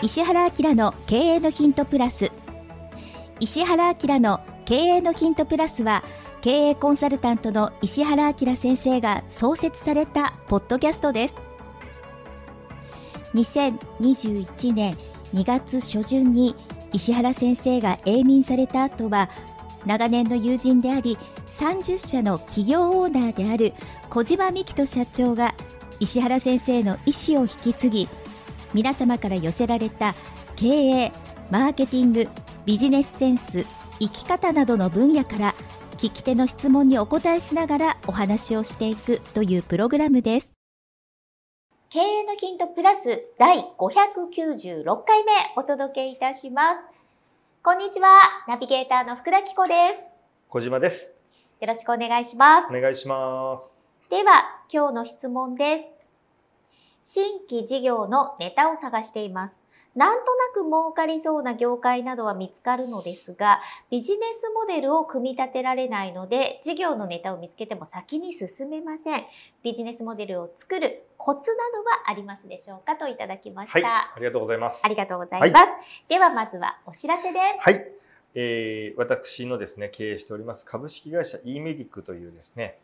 石原明の経営のヒントプラス。石原明の経営のヒントプラスは経営コンサルタントの石原明先生が創設されたポッドキャストです。2021年2月初旬に石原先生が永眠された後は長年の友人であり30社の企業オーナーである小島美希人社長が石原先生の意思を引き継ぎ皆様から寄せられた経営マーケティングビジネスセンス生き方などの分野から聞き手の質問にお答えしながらお話をしていくというプログラムです。経営のヒントプラス第596回目お届けいたします。こんにちはナビゲーターの福田紀子です。小島です。よろしくお願いします。お願いします。では今日の質問です新規事業のネタを探しています。なんとなく儲かりそうな業界などは見つかるのですが、ビジネスモデルを組み立てられないので、事業のネタを見つけても先に進めません。ビジネスモデルを作るコツなどはありますでしょうかといただきました。はい、ありがとうございます。ありがとうございます。はい、ではまずはお知らせです。はい。えー、私のですね、経営しております株式会社 e メディックというですね、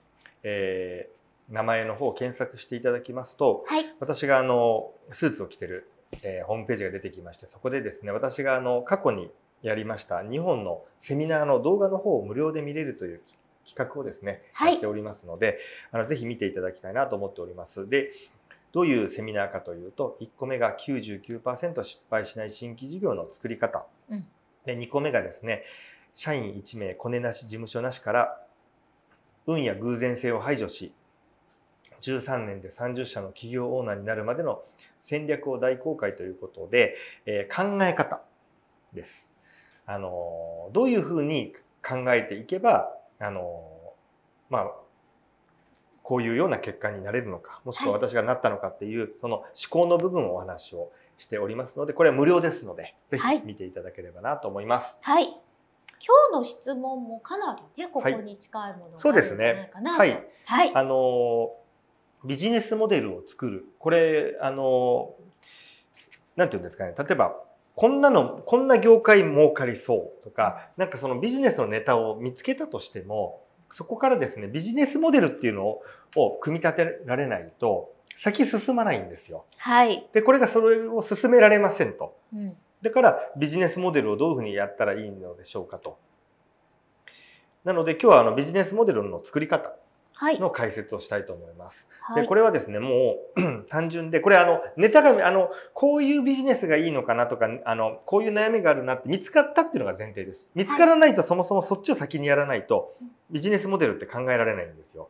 えー、名前の方を検索していただきますと、はい、私があのスーツを着てる、えー、ホームページが出てきましてそこでですね私があの過去にやりました2本のセミナーの動画の方を無料で見れるという企画をですね、はい、やっておりますのであのぜひ見ていただきたいなと思っております。でどういうセミナーかというと1個目が99%失敗しない新規事業の作り方、うん、で2個目がですね社員1名コネなし事務所なしから運や偶然性を排除し13年で30社の企業オーナーになるまでの戦略を大公開ということで、えー、考え方です。あのどういうふうに考えていけばあのまあこういうような結果になれるのかもしくは私がなったのかっていう、はい、その思考の部分をお話をしておりますのでこれは無料ですのでぜひ見ていただければなと思います。はい、今日の質問もかなりねここに近いものがあるんじゃないかなと、はい、そうですね。はい。あのビジネスモデルを作る。これ、あの、なんていうんですかね。例えば、こんなの、こんな業界儲かりそうとか、なんかそのビジネスのネタを見つけたとしても、そこからですね、ビジネスモデルっていうのをを組み立てられないと、先進まないんですよ。はい。で、これがそれを進められませんと。うん、だから、ビジネスモデルをどういうふうにやったらいいのでしょうかと。なので、今日はあのビジネスモデルの作り方。の解説をしたいと思います。はい、でこれはですね、もう 単純で、これあの、ネタが、あの、こういうビジネスがいいのかなとか、あの、こういう悩みがあるなって見つかったっていうのが前提です。見つからないとそもそもそっちを先にやらないと、ビジネスモデルって考えられないんですよ。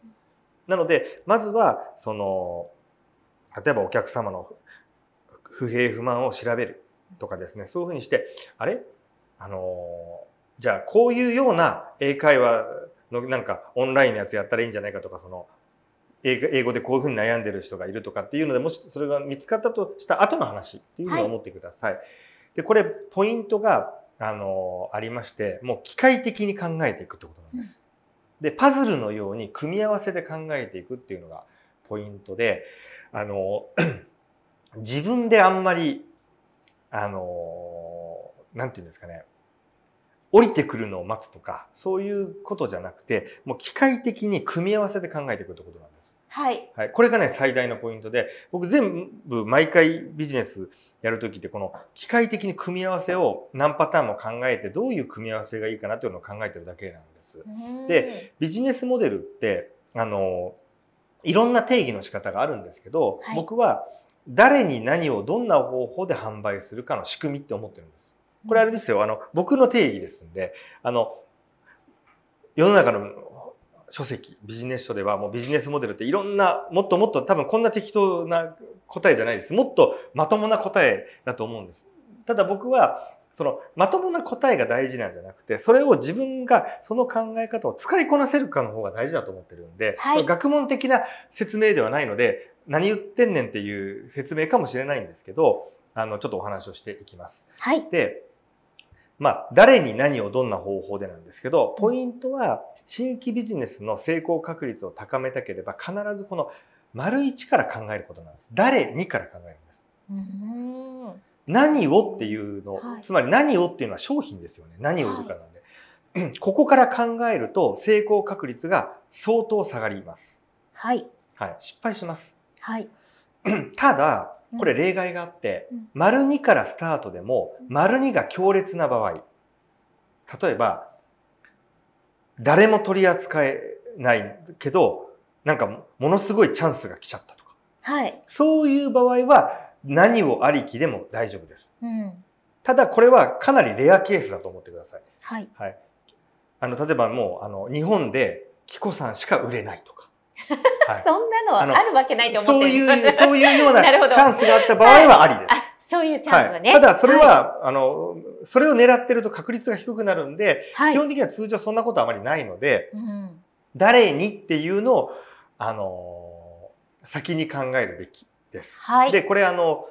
なので、まずは、その、例えばお客様の不平不満を調べるとかですね、そういうふうにして、あれ？あの、じゃあこういうような英会話のなんかオンラインのやつやったらいいんじゃないかとかその英語でこういうふうに悩んでる人がいるとかっていうのでもしそれが見つかったとした後の話っていうのを思ってください。はい、でこれポイントがあのありましてもう機械的に考えていくってことなんです。でパズルのように組み合わせで考えていくっていうのがポイントであの 自分であんまりあのなんていうんですかね降りてくるのを待つとか、そういうことじゃなくて、もう機械的に組み合わせて考えていくってことなんです。はい。はい。これがね、最大のポイントで、僕全部毎回ビジネスやるときって、この機械的に組み合わせを何パターンも考えて、どういう組み合わせがいいかなというのを考えてるだけなんです。で、ビジネスモデルって、あの、いろんな定義の仕方があるんですけど、はい、僕は誰に何をどんな方法で販売するかの仕組みって思ってるんです。これあれですよ、あの、僕の定義ですんで、あの、世の中の書籍、ビジネス書ではもうビジネスモデルっていろんな、もっともっと多分こんな適当な答えじゃないです。もっとまともな答えだと思うんです。ただ僕は、そのまともな答えが大事なんじゃなくて、それを自分がその考え方を使いこなせるかの方が大事だと思ってるんで、はい、学問的な説明ではないので、何言ってんねんっていう説明かもしれないんですけど、あの、ちょっとお話をしていきます。はい。で、まあ、誰に何をどんな方法でなんですけど、ポイントは新規ビジネスの成功確率を高めたければ必ずこの丸一から考えることなんです。誰にから考えるんです。何をっていうの、はい、つまり何をっていうのは商品ですよね。何を売るかなんで。はい、ここから考えると成功確率が相当下がります。はい。はい。失敗します。はい。ただ、これ例外があって、うん、丸2からスタートでも、丸2が強烈な場合、例えば、誰も取り扱えないけど、なんかものすごいチャンスが来ちゃったとか。はい。そういう場合は何をありきでも大丈夫です。うん、ただこれはかなりレアケースだと思ってください。はい。はい。あの、例えばもう、あの、日本でキコさんしか売れないとか。はい、そんなのあるわけないと思ってそういう、そういうような チャンスがあった場合はありです。そういうチャンスはね。はい、ただ、それは、はい、あの、それを狙ってると確率が低くなるんで、はい、基本的には通常そんなことはあまりないので、うん、誰にっていうのを、あの、先に考えるべきです。はい、で、これあの、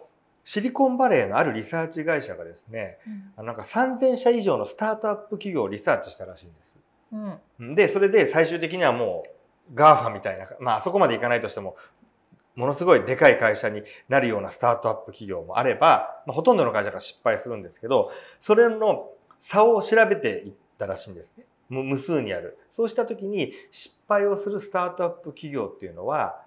シリコンバレーのあるリサーチ会社がですね、うん、なんか3000社以上のスタートアップ企業をリサーチしたらしいんです。うん、で、それで最終的にはもう、ガーファみたいな、まあそこまでいかないとしても、ものすごいでかい会社になるようなスタートアップ企業もあれば、まあ、ほとんどの会社が失敗するんですけど、それの差を調べていったらしいんですね。無数にある。そうした時に失敗をするスタートアップ企業っていうのは、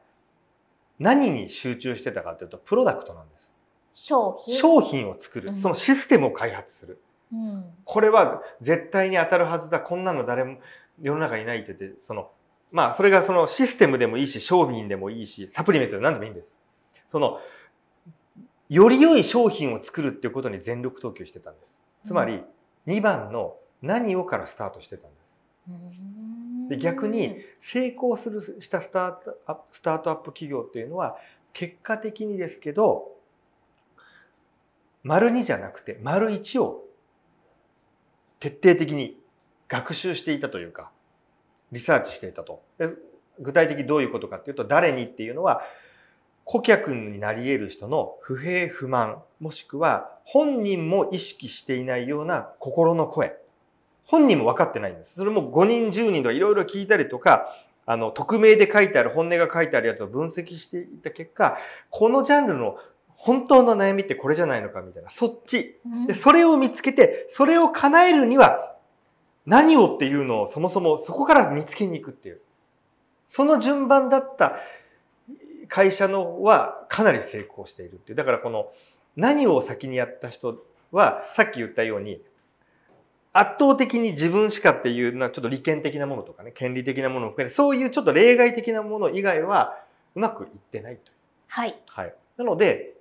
何に集中してたかというと、プロダクトなんです。商品商品を作る。そのシステムを開発する。うん、これは絶対に当たるはずだ。こんなの誰も世の中にないって言って、そのまあ、それがそのシステムでもいいし、商品でもいいし、サプリメントで何でもいいんです。その、より良い商品を作るっていうことに全力投球してたんです。つまり、2番の何をからスタートしてたんです。で逆に成功するしたスタートアップスタートアップ企業っていうのは結果的にですけど丸2じゃなくて丸1を徹底的に学習していたというかリサーチしていたと。具体的にどういうことかっていうと、誰にっていうのは、顧客になり得る人の不平不満、もしくは本人も意識していないような心の声。本人も分かってないんです。それも5人、10人とかいろいろ聞いたりとか、あの、匿名で書いてある、本音が書いてあるやつを分析していった結果、このジャンルの本当の悩みってこれじゃないのかみたいな、そっち。で、それを見つけて、それを叶えるには何をっていうのをそもそもそこから見つけに行くっていう。その順番だった会社のはかなり成功しているっていう。だからこの何を先にやった人はさっき言ったように圧倒的に自分しかっていうのはちょっと利権的なものとかね、権利的なものを含めて、そういうちょっと例外的なもの以外はうまくいってないという。はい。はい。なので、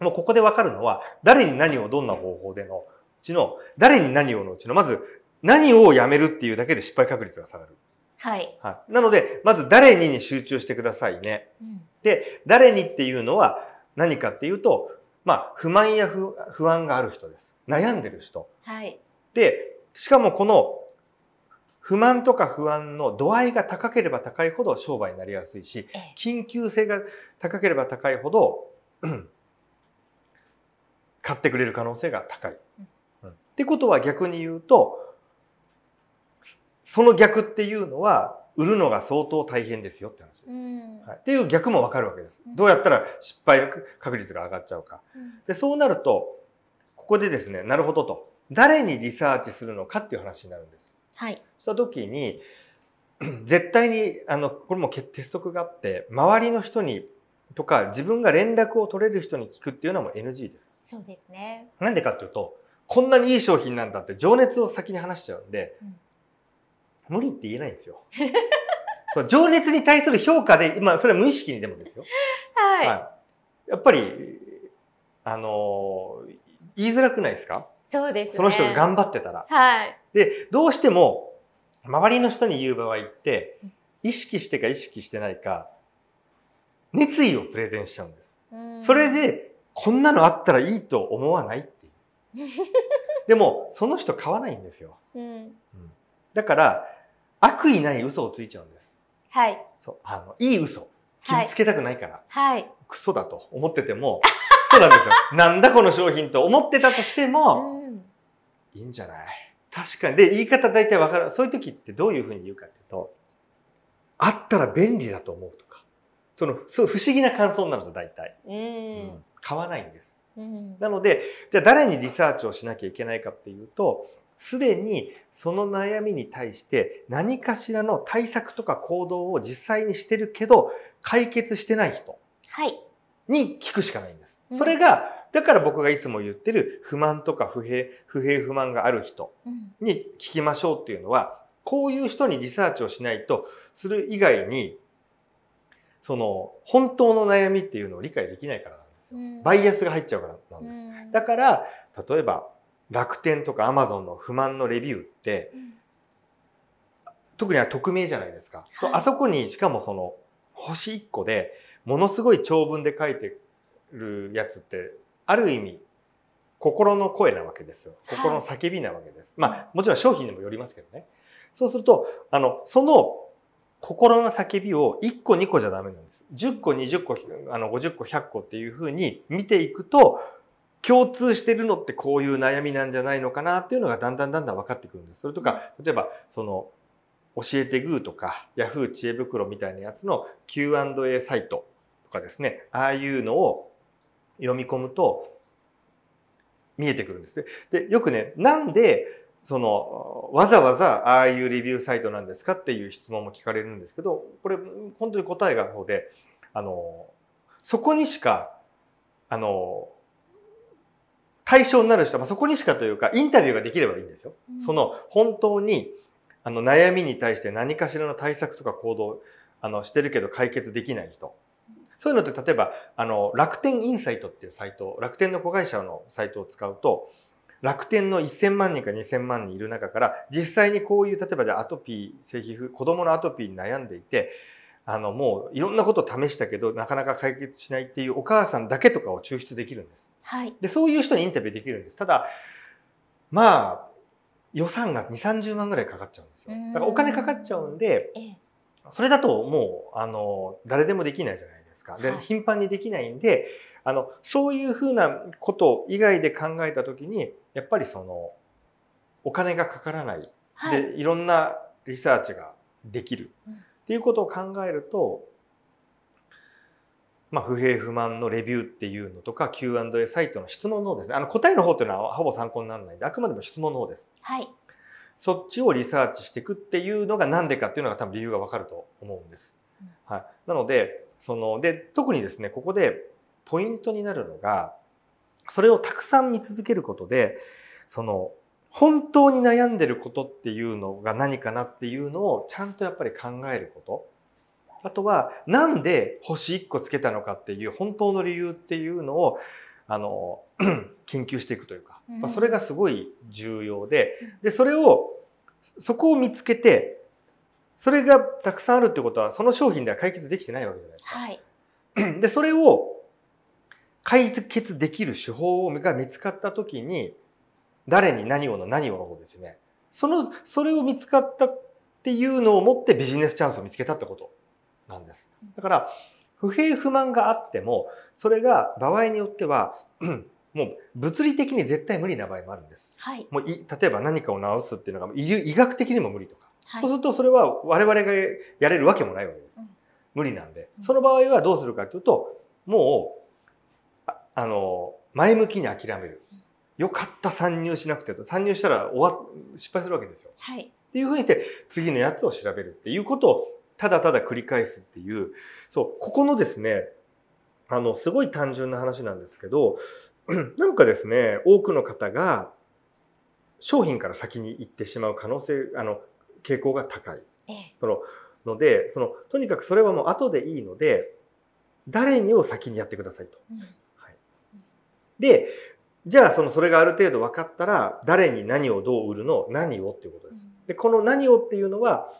もうここでわかるのは、誰に何をどんな方法でのうちの、誰に何をのうちの、まず何をやめるっていうだけで失敗確率が下がる。はい。はい。なので、まず誰にに集中してくださいね。うん、で、誰にっていうのは何かっていうと、まあ、不満や不安がある人です。悩んでる人。はい。で、しかもこの不満とか不安の度合いが高ければ高いほど商売になりやすいし、緊急性が高ければ高いほど、買ってくれる可能性が高い。うん、ってことは逆に言うと、その逆っていうのは、売るのが相当大変ですよって話です。はい、っていう逆もわかるわけです。どうやったら失敗確率が上がっちゃうか。でそうなると、ここでですね、なるほどと。誰にリサーチするのかっていう話になるんです。はい。した時に、絶対に、あの、これも鉄則があって、周りの人にとか自分が連絡を取れる人に聞くっていうのも NG です。そうですね。なんでかっていうと、こんなにいい商品なんだって情熱を先に話しちゃうんで、うん無理って言えないんですよ。そう情熱に対する評価で、今、それは無意識にでもですよ。はい。はい、やっぱり、あのー、言いづらくないですか？そうです、ね、その人が頑張ってたら。はい。で、どうしても、周りの人に言う場合って、意識してか意識してないか、熱意をプレゼンしちゃうんです。それで、こんなのあったらいいと思わないっていう。でも、その人買わないんですよ。うん、うん、だから、悪意ない嘘をついちゃうんです。はい。そう。あの、いい嘘。傷つけたくないから。はい。クソだと思ってても、そうなんですよ。なんだこの商品と思ってたとしても、うん、いいんじゃない？確かに。で、言い方大体わかる。そういう時ってどういうふうに言うかっていうと、あったら便利だと思うとか、その、そう不思議な感想になるんですよ、大体。うん、うん。買わないんです。うん、なので、じゃあ誰にリサーチをしなきゃいけないかっていうと、すでにその悩みに対して何かしらの対策とか行動を実際にしてるけど、解決してない人に聞くしかないんです。はい、それが、だから僕がいつも言ってる不満とか不平、不平不満がある人に聞きましょうっていうのは、こういう人にリサーチをしないとする以外に、その本当の悩みっていうのを理解できないからなんですよ。バイアスが入っちゃうからなんです。だから、例えば楽天とかアマゾンの不満のレビューって、うん、特には匿名じゃないですか。はい、あそこにしかもその星1個でものすごい長文で書いてるやつってある意味心の声なわけですよ。心の叫びなわけです。はい、まあもちろん商品にもよりますけどね。そうすると、あの、その心の叫びを1個2個じゃダメなんです。10個、20個、あの50個、100個っていうふうに見ていくと、共通してるのってこういう悩みなんじゃないのかなっていうのがだんだんだんだん分かってくるんです。それとか、例えば、その、教えてグーとか、ヤフー知恵袋みたいなやつの Q&A サイトとかですね、ああいうのを読み込むと見えてくるんですね。で、よくね、なんで、その、わざわざああいうレビューサイトなんですかっていう質問も聞かれるんですけど、これ、本当に答えがそうで、あの、そこにしか、あの、対象になる人は、まあ、そこにしかというか、インタビューができればいいんですよ。うん、その、本当に、あの、悩みに対して何かしらの対策とか行動、あの、してるけど解決できない人。そういうのって、例えば、あの、楽天インサイトっていうサイト、楽天の子会社のサイトを使うと、楽天の1000万人か2000万人いる中から、実際にこういう、例えばじゃあアトピー、性皮膚、子供のアトピーに悩んでいて、あの、もういろんなことを試したけど、なかなか解決しないっていうお母さんだけとかを抽出できるんです。はい、でそういう人にインタビューできるんです。ただ、まあ、予算が2、30万ぐらいかかっちゃうんですよ。だからお金かかっちゃうんで、それだともう、あの、誰でもできないじゃないですか。で、頻繁にできないんで、あの、そういうふうなこと以外で考えたときに、やっぱりその、お金がかからない。はい、で、いろんなリサーチができる。っていうことを考えると、まあ、不平不満のレビューっていうのとか Q&A サイトの質問の方ですね。あの答えの方っていうのはほぼ参考にならないんで、あくまでも質問の方です。はい。そっちをリサーチしていくっていうのが何でかっていうのが多分理由がわかると思うんです。はい。なので、その、で、特にですね、ここでポイントになるのが、それをたくさん見続けることで、その、本当に悩んでることっていうのが何かなっていうのをちゃんとやっぱり考えること。あとは、なんで星1個つけたのかっていう本当の理由っていうのを、あの、研究していくというか、まあ、それがすごい重要で、で、それを、そこを見つけて、それがたくさんあるってことは、その商品では解決できてないわけじゃないですか。はい。で、それを解決できる手法が見つかったときに、誰に何をの何をの方ですよね。その、それを見つかったっていうのをもってビジネスチャンスを見つけたってことなんです。だから、不平不満があっても、それが場合によっては、もう物理的に絶対無理な場合もあるんです。はい、もうい例えば何かを治すっていうのが医学的にも無理とか、はい、そうするとそれは我々がやれるわけもないわけです。うん、無理なんで。その場合はどうするかというと、もう、ああの、前向きに諦める。よかった参入しなくてと。参入したら終わ失敗するわけですよ。はい。っていうふうにして、次のやつを調べるっていうことをただただ繰り返すっていう、そう、ここのですね、あの、すごい単純な話なんですけど、なんかですね、多くの方が商品から先に行ってしまう可能性、あの、傾向が高い。ええ、その、ので、その、とにかくそれはもう後でいいので、誰にを先にやってくださいと。うん、はい、で、じゃあそのそれがある程度分かったら、誰に何をどう売るの、何をっていうことです。で、この何をっていうのは、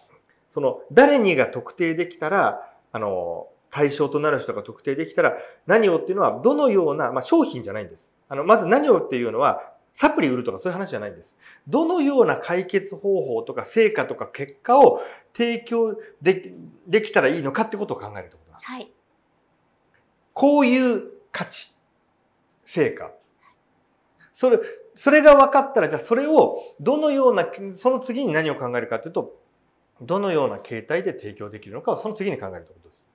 その誰にが特定できたら、あの、対象となる人が特定できたら、何をっていうのはどのような、まあ、商品じゃないんです。あの、まず何をっていうのは、サプリ売るとかそういう話じゃないんです。どのような解決方法とか成果とか結果を提供でできたらいいのかってことを考えるってことなんです。はい。こういう価値、成果。それ、それが分かったら、じゃあそれをどのような、その次に何を考えるかというと、どのような形態で提供できるのかをその次に考えるということです。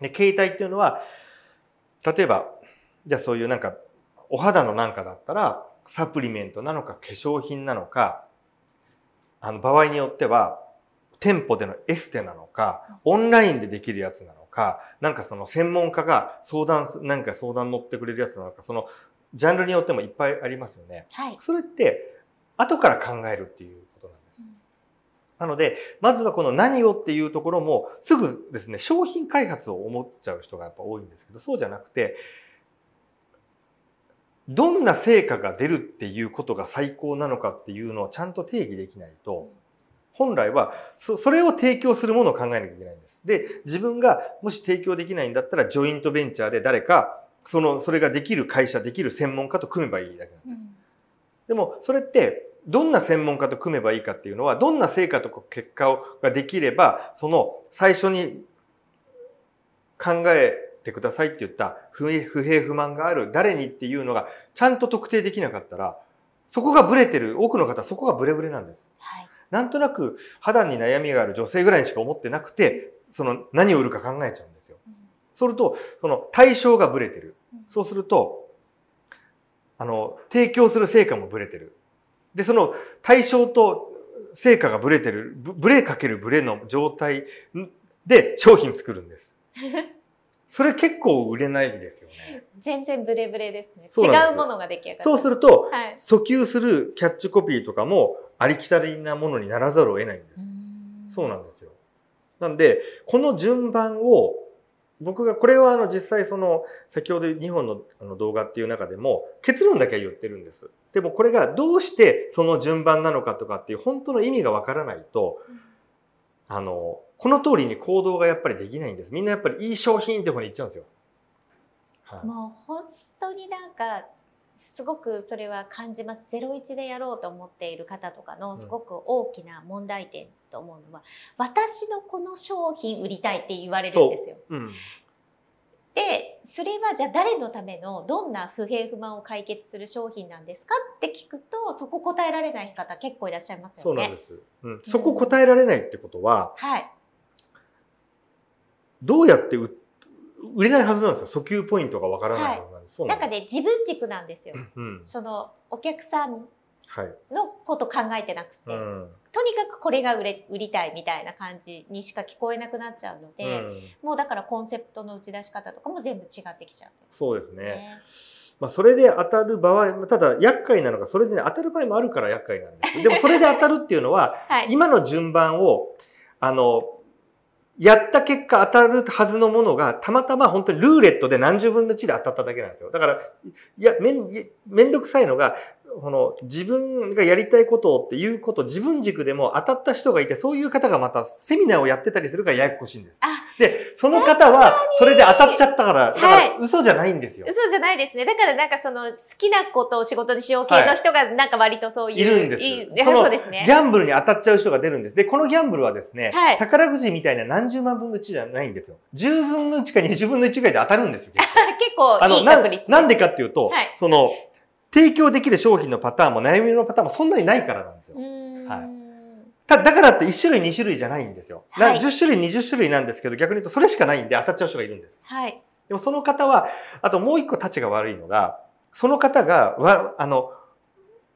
で、形態っていうのは、例えば、じゃあそういうなんか、お肌のなんかだったら、サプリメントなのか化粧品なのか、あの、場合によっては、店舗でのエステなのか、オンラインでできるやつなのか、なんかその専門家が相談、なんか相談乗ってくれるやつなのか、そのジャンルによってもいっぱいありますよね。はい。それって後から考えるっていうことなんです。なので、まずはこの何をっていうところもすぐですね、商品開発を思っちゃう人がやっぱ多いんですけど、そうじゃなくて、どんな成果が出るっていうことが最高なのかっていうのをちゃんと定義できないと、本来はそそれを提供するものを考えなきゃいけないんです。で、自分がもし提供できないんだったら、ジョイントベンチャーで誰か、その、それができる会社、できる専門家と組めばいいだけなんです。うん、でも、それって、どんな専門家と組めばいいかっていうのは、どんな成果とか結果をができれば、その最初に考えてくださいって言った不平不満がある誰にっていうのがちゃんと特定できなかったら、そこがブレてる、多くの方はそこがブレブレなんです。はい、なんとなく肌に悩みがある女性ぐらいにしか思ってなくて、その何を売るか考えちゃうんですよ。すると、その対象がブレてる。そうすると、あの、提供する成果もブレてる。で、その対象と成果がブレてる、ブレかけるブレの状態で商品作るんです。それ結構売れないですよね。全然ブレブレですね。違うものが出来上がる。そうすると、はい、訴求するキャッチコピーとかもありきたりなものにならざるを得ないんです。そうなんですよ。なんで、この順番を、僕が、これはあの実際その、先ほど2本のあの動画っていう中でも結論だけは言ってるんです。でもこれがどうしてその順番なのかとかっていう本当の意味がわからないと、あの、この通りに行動がやっぱりできないんです。みんなやっぱりいい商品って方に行っちゃうんですよ。はい、もう本当になんかすごくそれは感じます。01でやろうと思っている方とかのすごく大きな問題点と思うのは、うん、私のこの商品売りたいって言われるんですよ。うん、でそれはじゃあ誰のためのどんな不平不満を解決する商品なんですかって聞くとそこ答えられない方結構いらっしゃいますよね。そうなんです。うん、そこ答えられないってことは、はい。どうやって売売れないはずなんですよ。訴求ポイントがわからないはずなんです。はい、なんかね、自分軸なんですよ。うん、その、お客さんのこと考えてなくて、はいうん、とにかくこれが売れ売りたいみたいな感じにしか聞こえなくなっちゃうので、うん、もうだからコンセプトの打ち出し方とかも全部違ってきちゃう、そうですね。まあ、それで当たる場合、ただ厄介なのが、それで、ね、当たる場合もあるから厄介なんです。でもそれで当たるっていうのは、はい、今の順番を、あの、やった結果当たるはずのものが、たまたま本当にルーレットで何十分の1で当たっただけなんですよ。だから、いや、めん、めんどくさいのが、この自分がやりたいことっていうこと、自分軸でも当たった人がいて、そういう方がまたセミナーをやってたりするからややこしいんです。で、その方はそれで当たっちゃったから、だから嘘じゃないんですよ、はい。嘘じゃないですね。だからなんかその好きなことを仕事にしよう系の人がなんか割とそういう。い、るんです。いいそうですね。ギャンブルに当たっちゃう人が出るんです。で、このギャンブルはですね、はい、宝くじみたいな何十万分の1じゃないんですよ。10分の1か20分の1ぐらいで当たるんですよ。結構いい確率。なんでかっていうと、はい、その、提供できる商品のパターンも悩みのパターンもそんなにないからなんですよ。はい。ただからって1種類2種類じゃないんですよ。はい、10種類20種類なんですけど逆に言うとそれしかないんで当たっちゃう人がいるんです。はい。でもその方は、あともう一個立ちが悪いのが、その方が、わあの、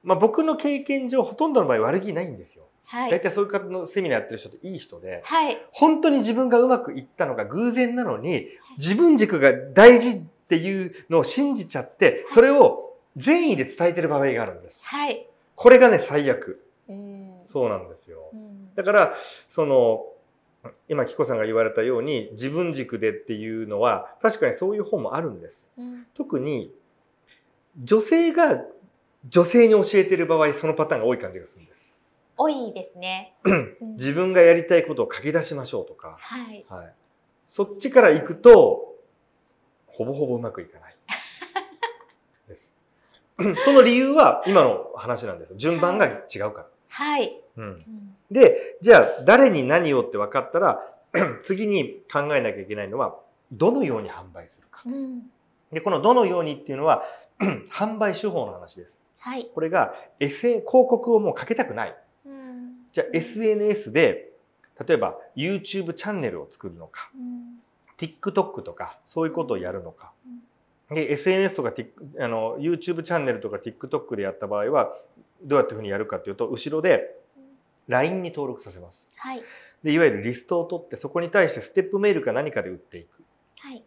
まあ、僕の経験上ほとんどの場合悪気ないんですよ。はい、大体そういう方のセミナーやってる人っていい人で、はい、本当に自分がうまくいったのが偶然なのに、自分軸が大事っていうのを信じちゃって、それを善意で伝えてる場合があるんです。はい。これがね、最悪。うん、そうなんですよ。うん、だから、その、今、キコさんが言われたように、自分軸でっていうのは、確かにそういう本もあるんです。うん、特に、女性が女性に教えてる場合、そのパターンが多い感じがするんです。多いですね。自分がやりたいことを書き出しましょうとか、はい、はい、そっちから行くと、ほぼほぼうまくいかない。です。その理由は今の話なんです。順番が違うから。はい。うん、で、じゃあ誰に何をって分かったら、次に考えなきゃいけないのは、どのように販売するか。うん、で、このどのようにっていうのは、販売手法の話です。はい。これが、SA、広告をもうかけたくない。うん、じゃあ SNS で、例えば YouTube チャンネルを作るのか、うん、TikTok とかそういうことをやるのか、で SNS とか、あの YouTube チャンネルとか TikTok でやった場合はどうやってふうにやるかというと後ろで LINE に登録させます。はい、でいわゆるリストを取ってそこに対してステップメールか何かで売っていく。はい、っ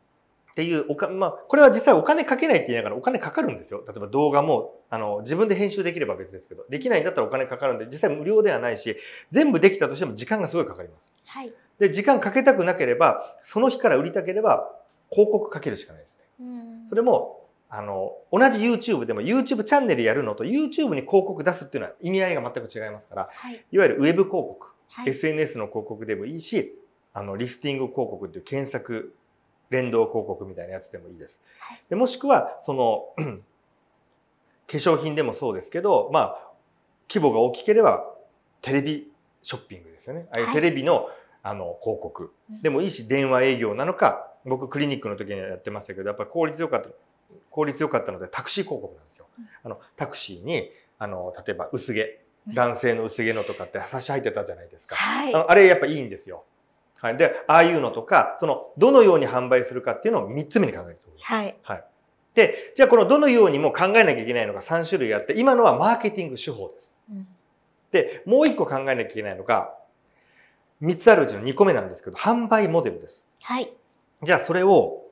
ていうおか、まあ、これは実際お金かけないって言いながらお金かかるんですよ。例えば動画もあの自分で編集できれば別ですけどできないんだったらお金かかるんで実際無料ではないし全部できたとしても時間がすごいかかります。はい、で時間かけたくなければその日から売りたければ広告かけるしかないですね。それもあの同じ YouTube でも YouTube チャンネルやるのと YouTube に広告出すっていうのは意味合いが全く違いますから、はい、いわゆるウェブ広告、はい、SNS の広告でもいいしあのリスティング広告っていう検索連動広告みたいなやつでもいいです。はい、でもしくはその 化粧品でもそうですけどまあ規模が大きければテレビショッピングですよね。ああいうテレビの,、あの広告でもいいし電話営業なのか僕クリニックの時にやってましたけどやっぱり効率よかった効率よかったのでタクシー広告なんですよ。あのタクシーにあの例えば薄毛男性の薄毛のとかって差し入ってたじゃないですか、はい、ああれやっぱいいんですよ。はい、でああいうのとかそのどのように販売するかっていうのを3つ目に考えるとはい、はい、でじゃあこのどのようにも考えなきゃいけないのが3種類あって今のはマーケティング手法です。うん、でもう1個考えなきゃいけないのが3つあるうちの2個目なんですけど販売モデルです。はい、じゃあそれを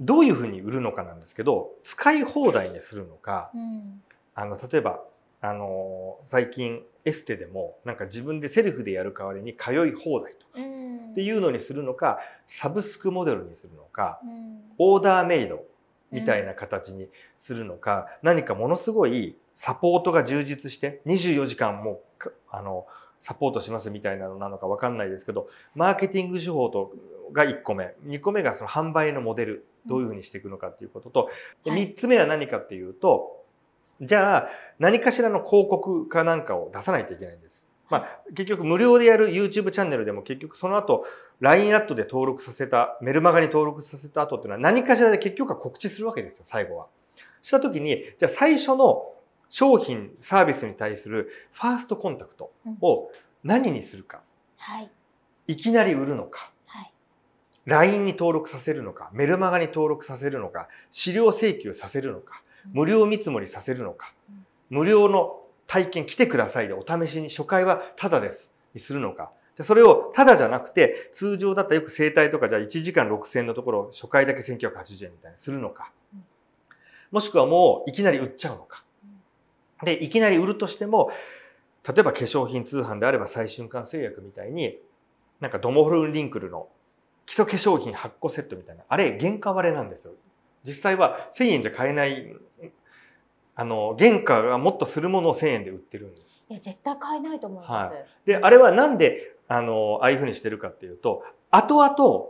どういうふうに売るのかなんですけど使い放題にするのか、うん、あの例えばあの最近エステでもなんか自分でセルフでやる代わりに通い放題とかっていうのにするのかサブスクモデルにするのか、うん、オーダーメイドみたいな形にするのか、うん、何かものすごいサポートが充実して24時間もあのサポートしますみたいなのなのか分かんないですけどマーケティング手法とが1個目。2個目がその販売のモデル。どういうふうにしていくのかっていうことと、うん、3つ目は何かっていうとじゃあ何かしらの広告かなんかを出さないといけないんです。まあ、結局無料でやる YouTube チャンネルでも結局その後 LINE アットで登録させたメルマガに登録させた後っていうのは何かしらで結局は告知するわけですよ最後は。した時にじゃあ最初の商品サービスに対するファーストコンタクトを何にするか、はい、いきなり売るのか、はい、LINE に登録させるのか。メルマガに登録させるのか。資料請求させるのか。無料見積もりさせるのか、無料の体験来てくださいでお試しに初回はタダです。にするのか。それをタダじゃなくて、通常だったらよく整体とかじゃあ1時間6000円のところ初回だけ1980円みたいにするのか。もしくはもういきなり売っちゃうのか。で、いきなり売るとしても、例えば化粧品通販であれば最瞬間製薬みたいに、なんかドモフルンリンクルの基礎化粧品8個セットみたいな、あれ原価割れなんですよ。実際は1000円じゃ買えないあの原価がもっとするものを1000円で売ってるんです。いや絶対買えないと思います。はい、であれはなんであのああいうふうにしてるかっていうと後々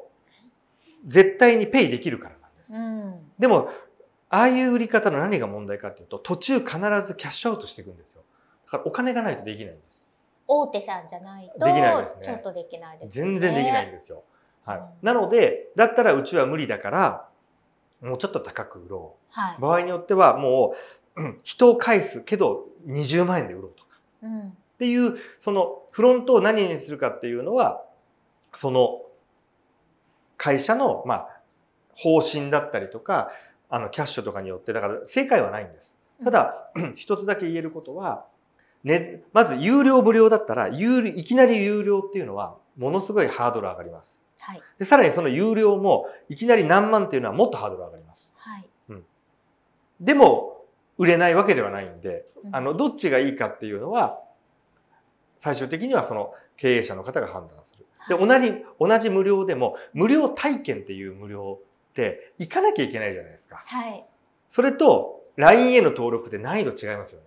絶対にペイできるからなんです。うん、でもああいう売り方の何が問題かっていうと途中必ずキャッシュアウトしていくんですよ。だからお金がないとできないんです。大手さんじゃないとできないですね。ちょっとできないです、ね、全然できないんですよ。はい。うん、なのでだったらうちは無理だからもうちょっと高く売ろう。はい、場合によってはもううん、人を返すけど20万円で売ろうとか、うん、っていうそのフロントを何にするかっていうのはその会社のまあ方針だったりとかあのキャッシュとかによってだから正解はないんです。ただ、うん、一つだけ言えることは、ね、まず有料無料だったら有いきなり有料っていうのはものすごいハードル上がります。はい、でさらにその有料もいきなり何万っていうのはもっとハードル上がります。はいうん、でも売れないわけではないんで、あの、どっちがいいかっていうのは、最終的にはその経営者の方が判断する。で、同じ、同じ無料でも、無料体験っていう無料って行かなきゃいけないじゃないですか。はい。それと、LINE への登録って難易度違いますよね。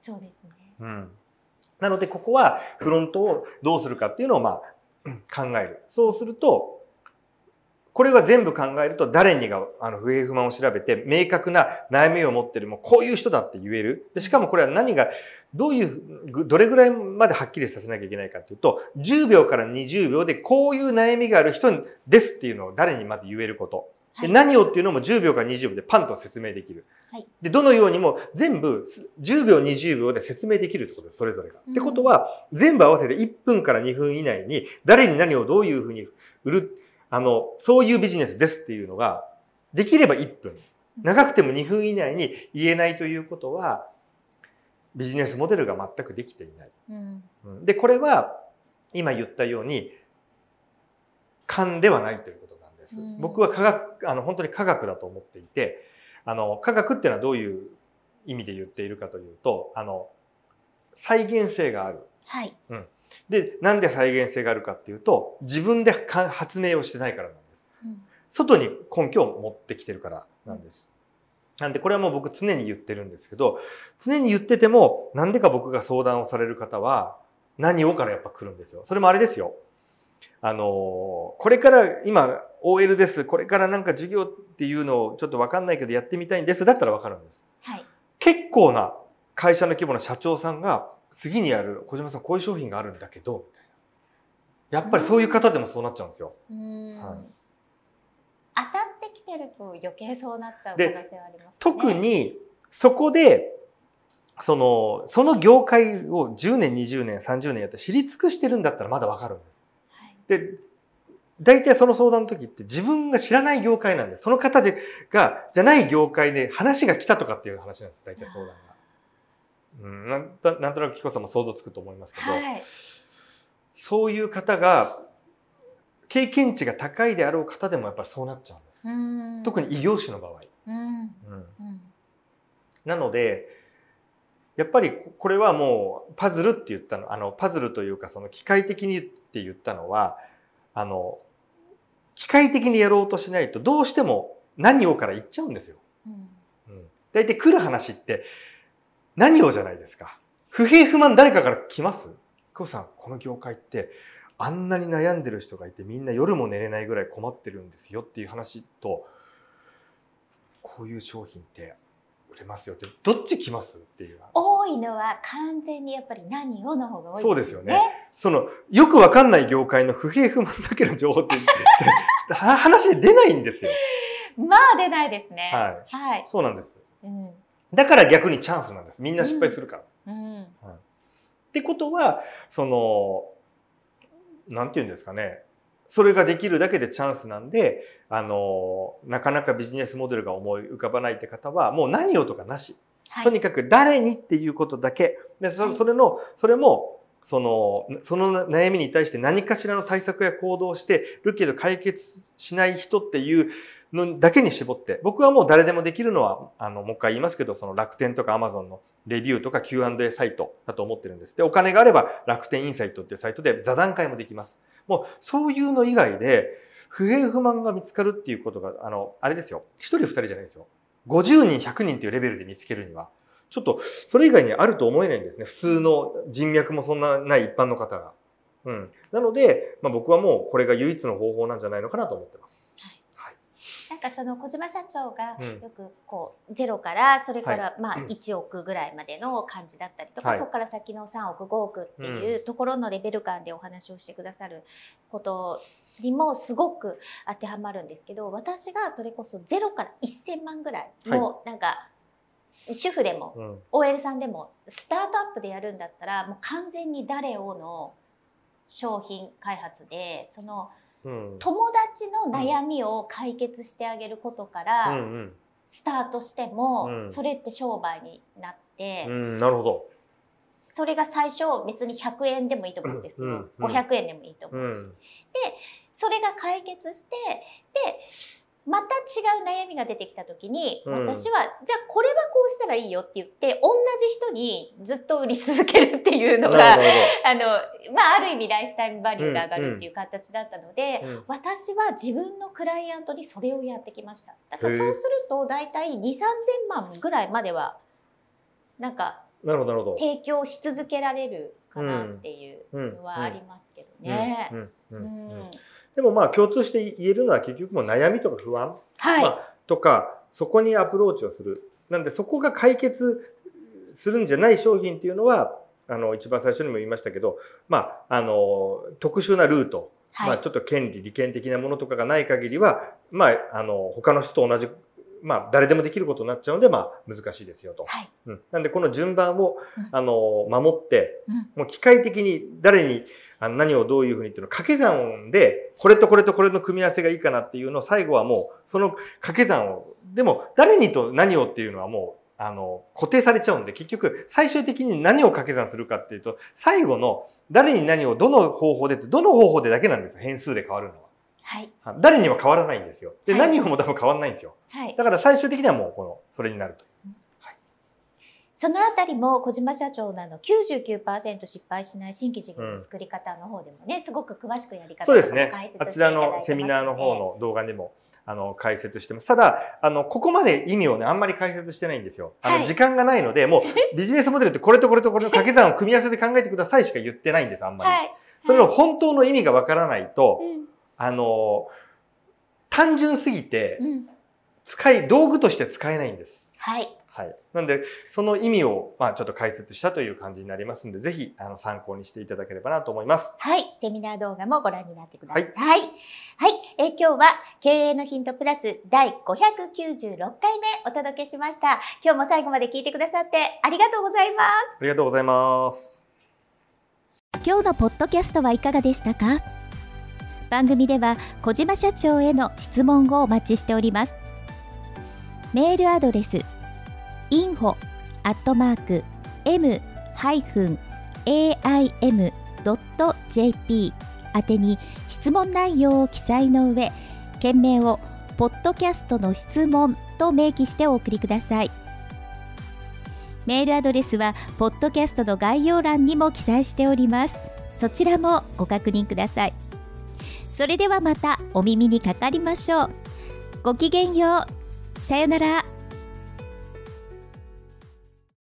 そうですね。うん。なので、ここはフロントをどうするかっていうのを、まあ、考える。そうすると、これは全部考えると誰にがあの不平不満を調べて明確な悩みを持ってるもうこういう人だって言えるでしかもこれは何がどういうどれぐらいまではっきりさせなきゃいけないかというと10秒から20秒でこういう悩みがある人ですっていうのを誰にまず言えること。で何をっていうのも10秒から20秒でパンと説明できる。はい、でどのようにも全部10秒20秒で説明できるってことですそれぞれが。ってことは全部合わせて1分から2分以内に誰に何をどういうふうに売るあの、そういうビジネスですっていうのが、できれば1分。長くても2分以内に言えないということは、ビジネスモデルが全くできていない。うん、で、これは今言ったように、勘ではないということなんです。うん、僕は科学、あの、本当に科学だと思っていて、あの、科学っていうのはどういう意味で言っているかというと、あの、再現性がある。はい。うん。で、なんで再現性があるかっていうと、自分で発明をしてないからなんです。うん、外に根拠を持ってきてるからなんです。なんでこれはもう僕常に言ってるんですけど、常に言ってても、なんでか僕が相談をされる方は、何をからやっぱ来るんですよ。それもあれですよ。あの、これから今 OL です。これからなんか授業っていうのをちょっとわかんないけどやってみたいんです。だったらわかるんです。はい。結構な会社の規模の社長さんが次にやる小島さんこういう商品があるんだけど、みたいな。やっぱりそういう方でもそうなっちゃうんですよ。はい、当たってきてると余計そうなっちゃう可能性はありますね。特にそこでそのその業界を10年20年30年やって知り尽くしてるんだったらまだわかるんです。はい、で大体その相談の時って自分が知らない業界なんです。その方がじゃない業界で話が来たとかっていう話なんです。大体相談が。うん、なんとなんとなく紀子さんも想像つくと思いますけど、はい、そういう方が経験値が高いであろう方でもやっぱりそうなっちゃうんです。特に異業種の場合。うん、なのでやっぱりこれはもうパズルって言ったのあのパズルというかその機械的にって言ったのはあの機械的にやろうとしないとどうしても何をから言っちゃうんですよ。うん、大体来る話って何をじゃないですか。不平不満誰かから来ます？久さん、この業界ってあんなに悩んでる人がいてみんな夜も寝れないぐらい困ってるんですよっていう話と、こういう商品って売れますよって。どっち来ますっていう。多いのは完全にやっぱり何をの方が多い、ね、そうですよね。そのよくわかんない業界の不平不満だけの情報って 話で出ないんですよ。まあ出ないですね。はい、はい、そうなんです、うん、だから逆にチャンスなんです。みんな失敗するから、うん。うん。はい、ってことはそのなんて言うんですかね。それができるだけでチャンスなんで、あの、なかなかビジネスモデルが思い浮かばないって方は、もう何をとかなし。はい、とにかく誰にっていうことだけ。で、そそれの、それも、その、その悩みに対して何かしらの対策や行動をしてるけど解決しない人っていうのだけに絞って、僕はもう誰でもできるのは、あの、もう一回言いますけど、その楽天とかアマゾンのレビューとか Q&A サイトだと思ってるんです。で、お金があれば楽天インサイトっていうサイトで座談会もできます。もうそういうの以外で不平不満が見つかるっていうことが、あの、あれですよ。一人二人じゃないですよ。50人、100人っていうレベルで見つけるには、ちょっとそれ以外にあると思えないんですね。普通の人脈もそんなない一般の方が。うん。なので、まあ、僕はもうこれが唯一の方法なんじゃないのかなと思ってます。はいなんかその小島社長がよくこうゼロからそれからまあ1億ぐらいまでの感じだったりとか、そこから先の3億5億っていうところのレベル感でお話をしてくださることにもすごく当てはまるんですけど私がそれこそゼロから1,000万ぐらいのなんか主婦でも OL さんでもスタートアップでやるんだったらもう完全に誰をの商品開発でその友達の悩みを解決してあげることからスタートしても、それって商売になって、なるほど。それが最初別に100円でもいいと思うんですよ、500円でもいいと思うし、でそれが解決してでまた違う悩みが出てきた時に、私はじゃあこれはこうしたらいいよって言って同じ人にずっと売り続けるっていうのが あの、まあ、ある意味ライフタイムバリューが上がるっていう形だったので、うん。うん、私は自分のクライアントにそれをやってきました。だからそうすると大体2 3 0 0 0万ぐらいまではなんか提供し続けられるかなっていうのはありますけどね。でもまあ共通して言えるのは結局も悩みとか不安、はい。まあ、とかそこにアプローチをする。なんでそこが解決するんじゃない商品っていうのはあの一番最初にも言いましたけど、まあ、あの特殊なルート、はい、まあ、ちょっと権利利権的なものとかがない限りは、まあ、あの他の人と同じまあ、誰でもできることになっちゃうので、まあ、難しいですよと。はい、うん、なんで、この順番を、あの、守って、うん、もう機械的に誰にあの何をどういうふうにっていうのを掛け算で、これとこれとこれの組み合わせがいいかなっていうのを最後はもう、その掛け算を、でも誰にと何をっていうのはもう、あの、固定されちゃうんで、結局、最終的に何を掛け算するかっていうと、最後の誰に何をどの方法でって、どの方法でだけなんですよ。変数で変わるのは。はい。誰には変わらないんですよ。で、はい、何をも多分変わらないんですよ。はい。だから最終的にはもう、この、それになると。はい、そのあたりも小島社長のあの99%失敗しない新規事業の作り方の方でもね、うん、すごく詳しくやり方そうですね。あちらのセミナーの方の動画でも、あの、解説してます。ただ、あの、ここまで意味をね、あんまり解説してないんですよ。あの、はい、時間がないので、もう、ビジネスモデルってこれとこれとこれの掛け算を組み合わせて考えてくださいしか言ってないんです、あんまり。はい、それの本当の意味がわからないと、うん、あの、単純すぎて、使い、道具として使えないんです。はい。はい。なんで、その意味を、まあ、ちょっと解説したという感じになりますんで、ぜひ、あの、参考にしていただければなと思います。はい。セミナー動画もご覧になってください。はい。はい。はい、えー、今日は、経営のヒントプラス第596回目お届けしました。今日も最後まで聞いてくださってありがとうございます。ありがとうございます。今日のポッドキャストはいかがでしたか？番組では小島社長への質問をお待ちしております。メールアドレス info アットマーク m-aim.jp 宛てに質問内容を記載の上件名をポッドキャストの質問と明記してお送りください。メールアドレスはポッドキャストの概要欄にも記載しております。そちらもご確認ください。それではまたお耳にかかりましょう。ごきげんよう。さよなら。